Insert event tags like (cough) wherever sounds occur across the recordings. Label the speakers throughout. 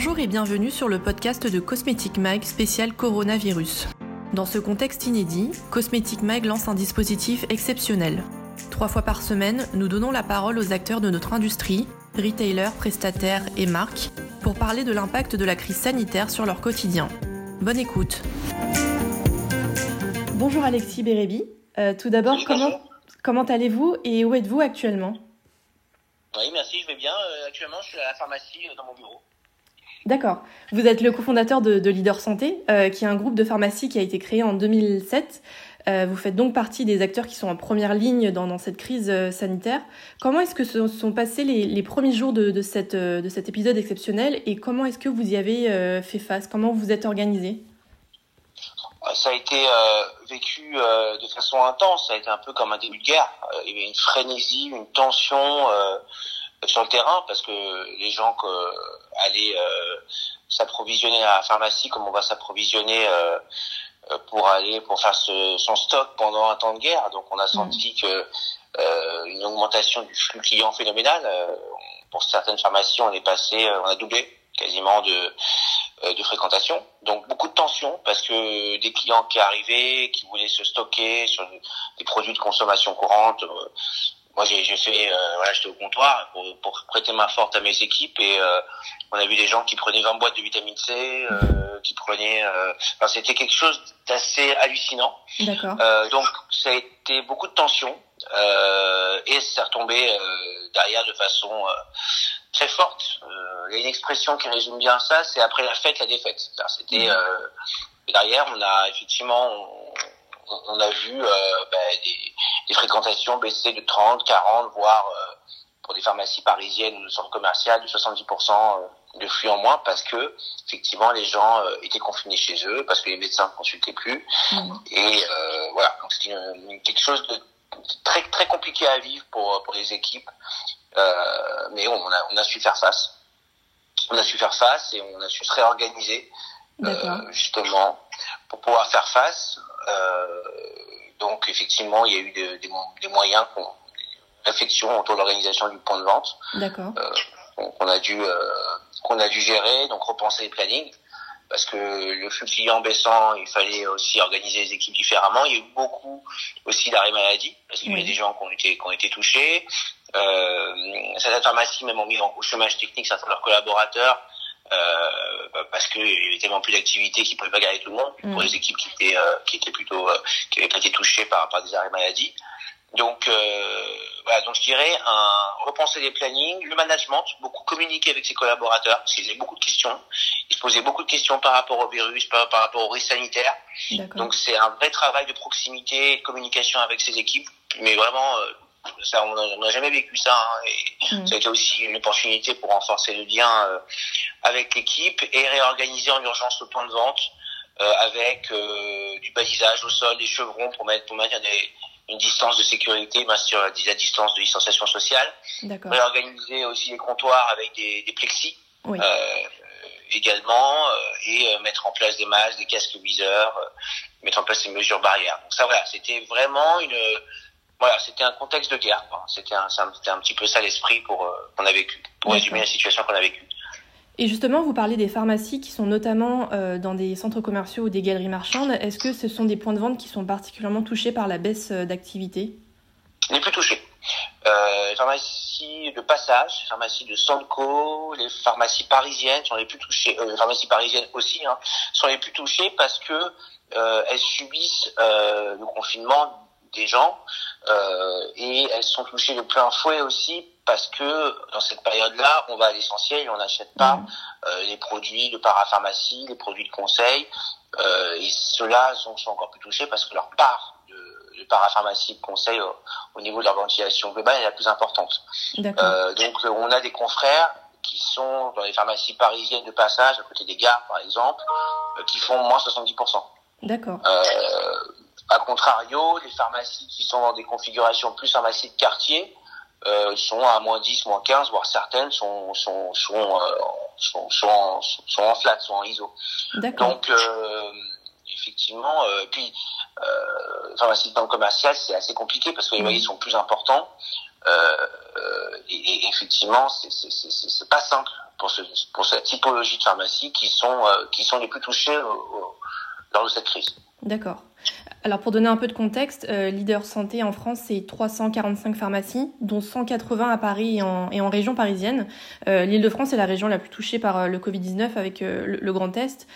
Speaker 1: Bonjour et bienvenue sur le podcast de Cosmetic Mag spécial coronavirus. Dans ce contexte inédit, Cosmetic Mag lance un dispositif exceptionnel. Trois fois par semaine, nous donnons la parole aux acteurs de notre industrie, retailers, prestataires et marques, pour parler de l'impact de la crise sanitaire sur leur quotidien. Bonne écoute. Bonjour Alexis Bérébi. Euh, tout d'abord, comment, comment allez-vous et où êtes-vous actuellement?
Speaker 2: Oui, merci, je vais bien. Euh, actuellement, je suis à la pharmacie euh, dans mon bureau.
Speaker 1: D'accord. Vous êtes le cofondateur de, de Leader Santé, euh, qui est un groupe de pharmacie qui a été créé en 2007. Euh, vous faites donc partie des acteurs qui sont en première ligne dans, cette crise euh, sanitaire. Comment est-ce que se sont passés les, premiers jours de, de, cet épisode exceptionnel et comment est-ce que vous y avez fait face? Comment vous êtes organisé?
Speaker 2: Ça a été vécu de façon intense. Ça a été un peu comme un début de guerre. Il y avait une frénésie, une tension sur le terrain parce que les gens que, allaient euh, s'approvisionner à la pharmacie comme on va s'approvisionner euh, euh, pour aller pour faire ce, son stock pendant un temps de guerre. Donc on a senti que euh, une augmentation du flux client phénoménal. Euh, pour certaines pharmacies, on est passé, euh, on a doublé quasiment de euh, de fréquentation. Donc beaucoup de tension parce que des clients qui arrivaient, qui voulaient se stocker sur des produits de consommation courante. Moi, j'ai fait, euh, voilà, j'étais au comptoir pour, pour prêter main forte à mes équipes et euh, on a vu des gens qui prenaient 20 boîtes de vitamine C, euh, qui prenaient. euh, Enfin, c'était quelque chose d'assez hallucinant. Euh, donc ça a été beaucoup de tension euh, et retombé euh, derrière de façon euh, très forte. Euh, il y a une expression qui résume bien ça, c'est après la fête la défaite. C'était euh, derrière, on a effectivement on, on a vu euh, ben, des, des fréquentations baisser de 30, 40, voire euh, pour des pharmacies parisiennes ou de centres commerciaux de 70% de flux en moins parce que effectivement les gens euh, étaient confinés chez eux parce que les médecins ne consultaient plus.
Speaker 1: Mhm.
Speaker 2: et euh, voilà. Donc une- quelque chose de très très compliqué à vivre pour pour les équipes. Euh, mais on a on a su faire face. On a su faire face et on a su se réorganiser euh, justement pour pouvoir faire face Euh, donc effectivement il y a eu de- des, mo- des moyens qu'on réflexion autour de l'organisation du point de vente
Speaker 1: D'accord.
Speaker 2: qu'on qu'on a dû euh, qu'on a dû gérer, donc repenser les plannings parce que le flux client baissant, il fallait aussi organiser les équipes différemment. Il y a eu beaucoup aussi d'arrêts maladie parce qu'il y a des gens qui ont été qui ont été touchés. Euh, certaines pharmacies même ont mis en- au chômage technique certains de leurs collaborateurs euh, parce qu'il y avait tellement plus d'activité qu'ils pouvaient pas garder tout le monde
Speaker 1: Mm.
Speaker 2: pour les équipes qui étaient euh, qui étaient plutôt euh, qui n'avaient pas été touchées par par des arrêts maladie. Donc euh, voilà, donc je dirais un repenser les plannings, le management, beaucoup communiquer avec ses collaborateurs, parce qu'ils avaient beaucoup de questions. Ils se posaient beaucoup de questions par rapport au virus, par, par rapport au risque sanitaire. Donc c'est un vrai travail de proximité, de communication avec ses équipes. Mais vraiment, euh, ça, on n'a jamais vécu ça. hein, et
Speaker 1: Mhm.
Speaker 2: ça a été aussi une opportunité pour renforcer le lien euh, avec l'équipe et réorganiser en urgence le point de vente euh, avec euh, du balisage au sol, des chevrons pour mettre pour maintenir des, une distance de sécurité, maintenir la la distance de distanciation sociale. Réorganiser aussi les comptoirs avec des, des plexis
Speaker 1: Oui.
Speaker 2: également et mettre en place des masques, des casques viseurs, mettre en place des mesures barrières. Donc ça voilà, c'était vraiment une voilà, c'était un contexte de guerre. C'était un, un, c'était un petit peu ça l'esprit pour euh, qu'on a vécu, pour résumer la situation qu'on a vécue.
Speaker 1: Et justement, vous parlez des pharmacies qui sont notamment euh, dans des centres commerciaux ou des galeries marchandes. Est-ce que ce sont des points de vente qui sont particulièrement touchés par la baisse euh, d'activité?
Speaker 2: Les plus touchés. Euh, les pharmacies de passage, les pharmacies de Sanco, les pharmacies parisiennes sont les plus touchées. Euh, les pharmacies parisiennes aussi hein, sont les plus touchées parce que elles subissent le confinement des gens euh, et elles sont touchées de plein fouet aussi parce que dans cette période-là, on va à l'essentiel et on n'achète pas
Speaker 1: Mhm.
Speaker 2: euh, les produits de parapharmacie, les produits de conseil. Euh, et ceux-là sont, sont encore plus touchés parce que leur part de, de parapharmacie de conseil au, au niveau de leur ventilation globale est la plus importante. Donc on a des confrères qui sont dans les pharmacies parisiennes de passage, à côté des gares par exemple, qui font moins 70%.
Speaker 1: D'accord.
Speaker 2: Euh, à contrario, les pharmacies qui sont dans des configurations plus pharmacies de quartier euh, sont à moins 10, moins 15, voire certaines sont sont sont euh, sont, sont, en, sont en flat, sont en ISO. Donc euh, effectivement, euh, puis euh, pharmacie de temps commercial, c'est assez compliqué parce que les
Speaker 1: Mhm.
Speaker 2: loyers sont plus importants. Euh, euh, et, et effectivement, c'est pas simple pour, ce, pour cette typologie de pharmacie qui sont, qui sont les plus touchées lors de cette crise.
Speaker 1: D'accord. Alors pour donner un peu de contexte, Leader Santé en France, c'est 345 pharmacies, dont 180 à Paris et en, région parisienne. Euh, L'Île-de-France est la région la plus touchée par le Covid-19 avec le, Grand Est.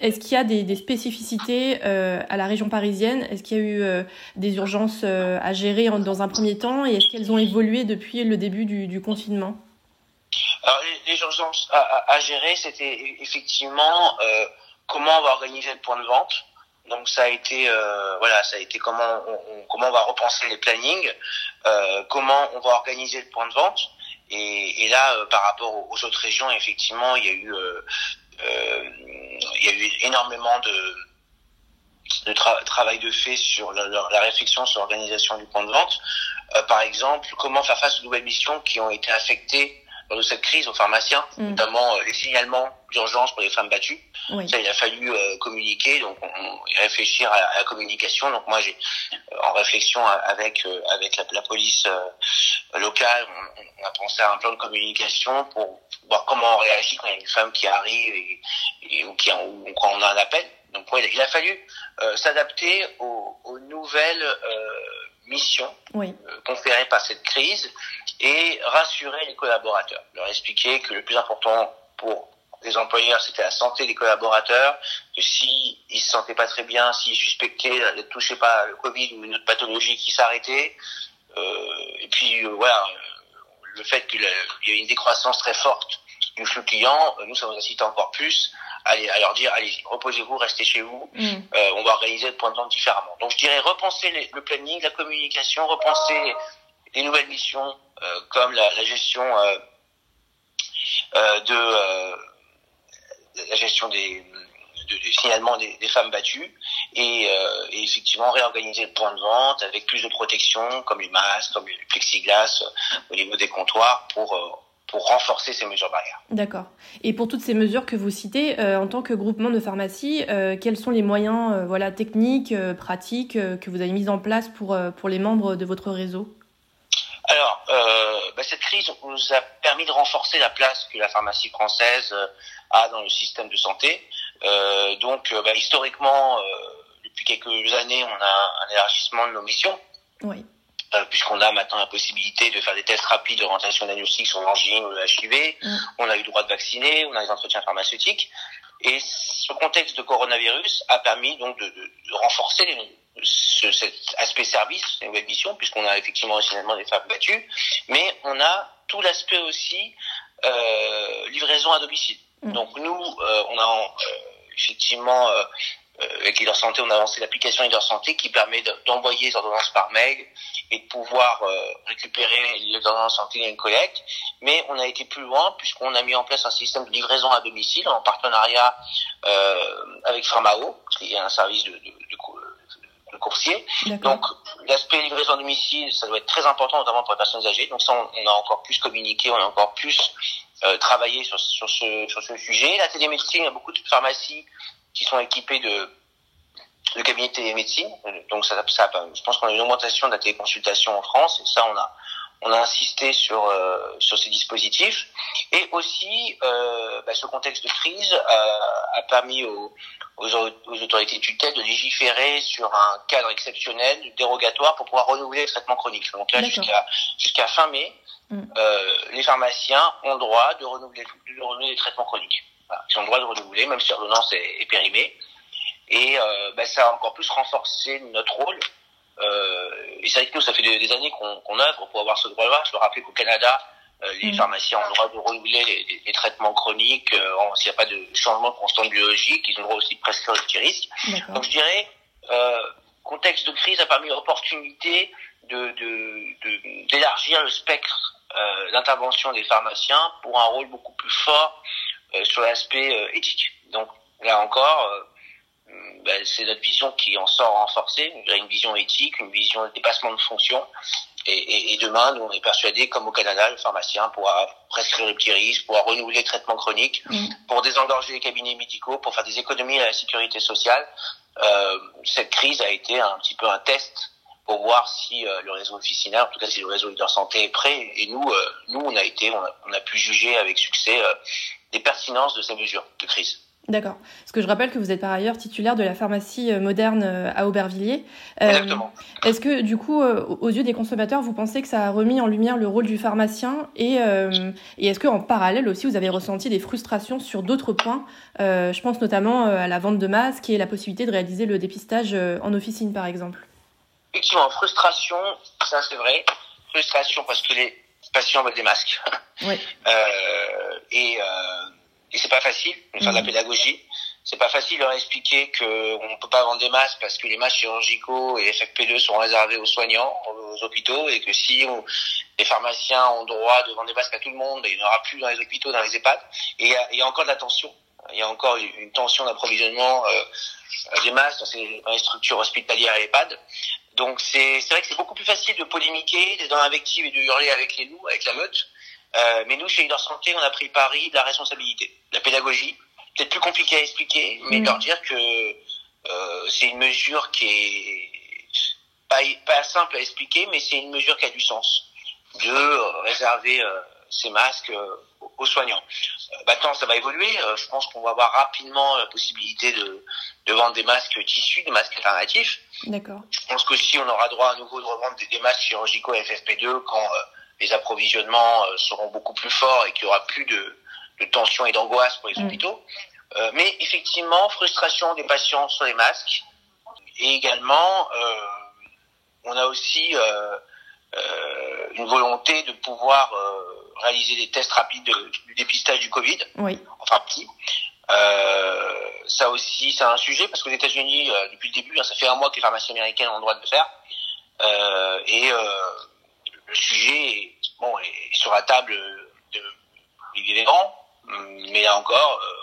Speaker 1: Est-ce qu'il y a des, spécificités euh, à la région parisienne? Est-ce qu'il y a eu euh, des urgences euh, à gérer dans un premier temps? Et est-ce qu'elles ont évolué depuis le début du, confinement?
Speaker 2: Alors, les, urgences à, gérer, c'était effectivement euh, comment on va organiser le point de vente. Donc ça a été euh, voilà, ça a été comment on, on, comment on va repenser les plannings, comment on va organiser le point de vente. Et, et là, par rapport aux, autres régions, effectivement, il y a eu euh, il y a eu énormément de, de tra travail de fait sur la, la réflexion sur l'organisation du point de vente. Euh, par exemple, comment faire face aux nouvelles missions qui ont été affectées lors de cette crise aux pharmaciens, mmh. notamment euh, les signalements d'urgence pour les femmes battues. Oui. Ça, il a fallu euh, communiquer, donc on, on, réfléchir à, à, la communication. Donc moi, j'ai euh, en réflexion avec euh, avec la, la police locale, on, on, a pensé à un plan de communication pour voir comment on réagit quand il y a une femme qui arrive et, et ou, qui, ou quand on a un appel. Donc ouais, il a fallu s'adapter aux, aux, nouvelles missions oui. conférées par cette crise et rassurer les collaborateurs, leur expliquer que le plus important pour les employeurs, c'était la santé des collaborateurs, que s'ils si se sentaient pas très bien, s'ils suspectaient d'être touchés par le Covid ou une autre pathologie qui s'arrêtait, euh, et puis euh, voilà, le fait qu'il y a une décroissance très forte du flux client, nous ça nous incite encore plus à, à leur dire allez reposez-vous, restez chez vous, mm. euh, on va organiser le point de vente différemment. Donc je dirais repenser les, le planning, la communication, repenser les nouvelles missions euh, comme la, la gestion euh, euh, de la gestion des, de, du signalement des, des, femmes battues et, euh, et, effectivement réorganiser le point de vente avec plus de protection comme les masques, comme les plexiglas euh, au niveau des comptoirs pour euh, pour renforcer ces mesures barrières.
Speaker 1: D'accord. Et pour toutes ces mesures que vous citez, euh, en tant que groupement de pharmacie, euh, quels sont les moyens euh, voilà, techniques, pratiques que vous avez mis en place pour, pour les membres de votre réseau?
Speaker 2: Alors, bah, cette crise nous a permis de renforcer la place que la pharmacie française a dans le système de santé. Donc, bah, historiquement, depuis quelques années, on a un élargissement de nos missions.
Speaker 1: Oui.
Speaker 2: Puisqu'on a maintenant la possibilité de faire des tests rapides d'orientation diagnostique sur l'angine ou le HIV, mm. on a eu le droit de vacciner, on a les entretiens pharmaceutiques. Et ce contexte de coronavirus a permis donc de, de, de renforcer les, ce, cet aspect service, les missions, puisqu'on a effectivement aussi des femmes battues, mais on a tout l'aspect aussi euh, livraison à domicile. Mm. Donc nous, euh, on a euh, effectivement euh, avec Leader Santé, on a lancé l'application Leader Santé qui permet d'envoyer les ordonnances par mail et de pouvoir récupérer les ordonnances santé et une collecte. Mais on a été plus loin puisqu'on a mis en place un système de livraison à domicile en partenariat avec Pharmao, qui est un service de, de, de le coursier. Donc l'aspect livraison à domicile, ça doit être très important, notamment pour les personnes âgées. Donc ça, on, a encore plus communiqué, on a encore plus euh, travailler sur, sur, ce, sur ce sujet. La télémédecine, il y a beaucoup de pharmacies qui sont équipées de, de cabinets de télémédecine. Donc ça, ça je pense qu'on a une augmentation de la téléconsultation en France et ça on a on a insisté sur euh, sur ces dispositifs et aussi euh, bah, ce contexte de crise euh, a permis aux, aux, aux, autorités de tutelle de légiférer sur un cadre exceptionnel dérogatoire pour pouvoir renouveler le traitement chronique. Donc là jusqu'à jusqu'à fin mai, mm. euh, les pharmaciens ont le droit de renouveler de renouveler les traitements chroniques. Voilà, ils ont le droit de renouveler même si l'ordonnance est, est périmée. Et euh, bah, ça a encore plus renforcé notre rôle euh, et c'est vrai que nous, ça fait des, des années qu'on qu œuvre pour avoir ce droit-là. Je veux rappeler qu'au Canada, euh, les mmh. pharmaciens ont le droit de renouveler les, les, les traitements chroniques euh, s'il n'y a pas de changement de constante biologique. Ils ont le droit aussi de prescrire le petit risque. Donc je dirais, euh, contexte de crise a permis l'opportunité de d'élargir de, de, le spectre euh, d'intervention des pharmaciens pour un rôle beaucoup plus fort sur l'aspect euh, éthique. Donc là encore, ben, c'est notre vision qui en sort renforcée, une vision éthique, une vision de dépassement de fonction. Et, et, et, demain, nous, on est persuadés, comme au Canada, le pharmacien pourra prescrire les petits risques, pourra renouveler les traitements chroniques, mmh. pour désengorger les cabinets médicaux, pour faire des économies à la sécurité sociale. Euh, cette crise a été un petit peu un test pour voir si le réseau officinaire, en tout cas si le réseau leader santé est prêt. Et nous, nous on a été, on a, on a pu juger avec succès des pertinences de ces mesures de crise.
Speaker 1: D'accord. Parce que je rappelle que vous êtes par ailleurs titulaire de la pharmacie euh, moderne euh, à Aubervilliers.
Speaker 2: Euh, Exactement.
Speaker 1: Est-ce que du coup, aux yeux des consommateurs, vous pensez que ça a remis en lumière le rôle du pharmacien et, et est-ce qu'en parallèle aussi, vous avez ressenti des frustrations sur d'autres points Je pense notamment à la vente de masques et la possibilité de réaliser le dépistage en officine, par exemple?
Speaker 2: Effectivement, frustration, ça c'est vrai. Frustration parce que les patients veulent des masques.
Speaker 1: Oui. (laughs)
Speaker 2: et et c'est pas facile de faire de la mhm. pédagogie. C'est pas facile de leur expliquer qu'on ne peut pas vendre des masques parce que les masques chirurgicaux et FFP2 sont réservés aux soignants, aux hôpitaux, et que si les pharmaciens ont droit de vendre des masques à tout le monde, ben, il n'y en aura plus dans les hôpitaux, dans les EHPAD. Et il y, a, encore de la tension. Il y a encore une tension d'approvisionnement euh, des masques dans, les structures hospitalières et EHPAD. Donc c'est vrai que c'est beaucoup plus facile de polémiquer, d'être dans l'invective et de hurler avec les loups, avec la meute, euh, mais nous, chez Leader Santé, on a pris pari de la responsabilité, de la pédagogie. Peut-être plus compliqué à expliquer, mais mm. leur dire que euh, c'est une mesure qui est pas, pas simple à expliquer, mais c'est une mesure qui a du sens de réserver euh, ces masques euh, aux soignants. Euh, maintenant, ça va évoluer. je pense qu'on va avoir rapidement la possibilité de, de vendre des masques tissus, des masques alternatifs.
Speaker 1: D'accord.
Speaker 2: Je pense qu'aussi on aura droit à nouveau de revendre des, des masques chirurgicaux FFP2 quand les approvisionnements euh, seront beaucoup plus forts et qu'il y aura plus de, de tension et d'angoisse pour les mm. hôpitaux. Euh, mais effectivement, frustration des patients sur les masques. Et également, euh, on a aussi euh, euh, une volonté de pouvoir euh, réaliser des tests rapides de, du dépistage du Covid.
Speaker 1: Oui.
Speaker 2: Enfin, petit. Ça aussi, c'est un sujet parce qu'aux États-Unis, depuis le début, hein, ça fait un mois que les pharmacies américaines ont le droit de le faire. et le sujet est, bon, est sur la table de, de mais là encore, euh,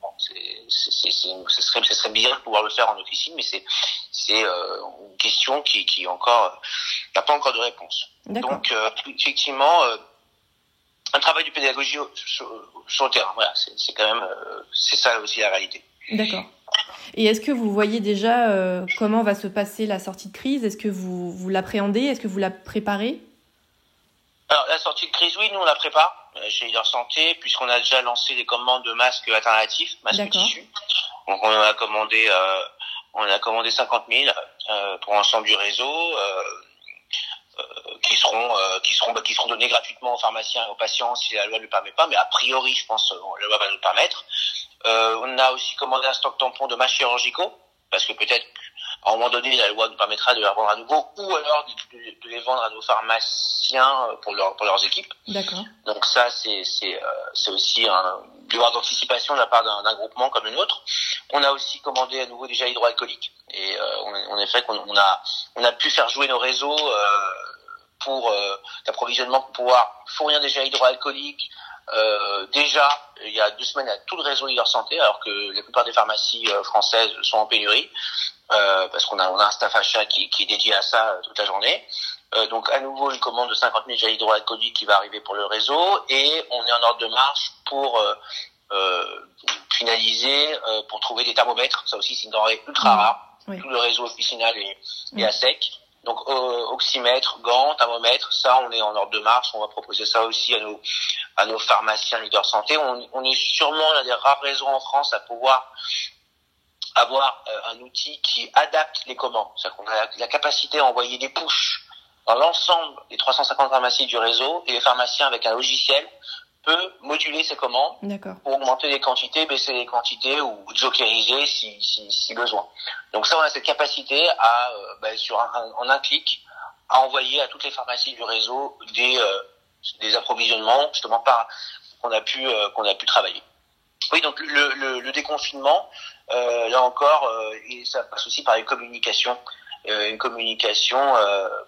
Speaker 2: bon, c'est, c'est, ce serait, ce serait bien de pouvoir le faire en officine, mais c'est, c'est euh, une question qui, qui encore n'a pas encore de réponse. Donc, euh, effectivement, euh, un travail de pédagogie sur, sur le terrain. Voilà, c'est, c'est quand même, euh, c'est ça aussi la réalité.
Speaker 1: D'accord. Et est-ce que vous voyez déjà euh, comment va se passer la sortie de crise? Est-ce que vous, vous l'appréhendez? Est-ce que vous la préparez?
Speaker 2: Alors, la sortie de crise, oui, nous, on la prépare euh, chez Leader Santé, puisqu'on a déjà lancé des commandes de masques alternatifs, masques tissus. Donc, on a commandé, euh, on a commandé 50 000 euh, pour l'ensemble du réseau. Euh, qui seront qui seront bah, qui seront donnés gratuitement aux pharmaciens et aux patients si la loi ne le permet pas mais a priori je pense la loi va nous le permettre euh, on a aussi commandé un stock tampon de masques chirurgicaux, parce que peut-être à un moment donné, la loi nous permettra de les vendre à nouveau, ou alors de, les vendre à nos pharmaciens pour, leur, pour leurs équipes.
Speaker 1: D'accord.
Speaker 2: Donc ça, c'est c'est euh, c'est aussi un devoir d'anticipation de la part d'un groupement comme le nôtre. On a aussi commandé à nouveau des gels hydroalcooliques, et euh, on, est fait qu'on on a on a pu faire jouer nos réseaux euh, pour euh, l'approvisionnement pour pouvoir fournir des gels hydroalcooliques euh, déjà, il y a deux semaines, à tout le réseau Leader Santé, alors que la plupart des pharmacies euh, françaises sont en pénurie, euh, parce qu'on a, on a un staff achat qui, qui est dédié à ça toute la journée. donc à nouveau une commande de 50 000 gels hydroalcooliques qui va arriver pour le réseau, et on est en ordre de marche pour finaliser, pour trouver des thermomètres. Ça aussi, c'est une denrée ultra mmh. rare. Tout le réseau officinal est, est à sec. Donc oxymètre, gants, thermomètre, ça on est en ordre de marche. On va proposer ça aussi à nos à nos pharmaciens leaders santé. On, on est sûrement l'un des rares réseaux en France à pouvoir avoir euh, un outil qui adapte les commandes. C'est-à-dire qu'on a la capacité à envoyer des push dans l'ensemble des 350 pharmacies du réseau et les pharmaciens avec un logiciel peut moduler ses commandes pour augmenter les quantités, baisser les quantités ou jokeriser si, si, si besoin. Donc ça, on a cette capacité à, euh, ben, sur un, en un clic, à envoyer à toutes les pharmacies du réseau des, euh, des approvisionnements justement par qu'on a pu euh, qu'on a pu travailler. Oui, donc le, le, le déconfinement, là encore, et ça passe aussi par les communications une communication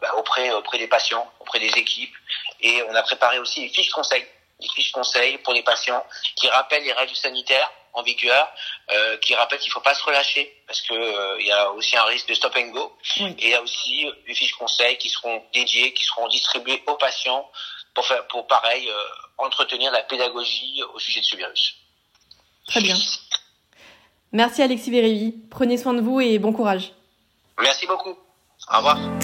Speaker 2: ben, auprès auprès des patients, auprès des équipes, et on a préparé aussi les fiches conseils des fiches conseils pour les patients qui rappellent les règles sanitaires en vigueur, euh, qui rappellent qu'il ne faut pas se relâcher parce que euh, il y a aussi un risque de stop and go. Et il y a aussi des fiches conseils qui seront dédiées, qui seront distribuées aux patients pour faire, pour pareil, euh, entretenir la pédagogie au sujet de ce virus.
Speaker 1: Très bien. Merci Alexis Vérévi. Prenez soin de vous et bon courage.
Speaker 2: Merci beaucoup. Au revoir.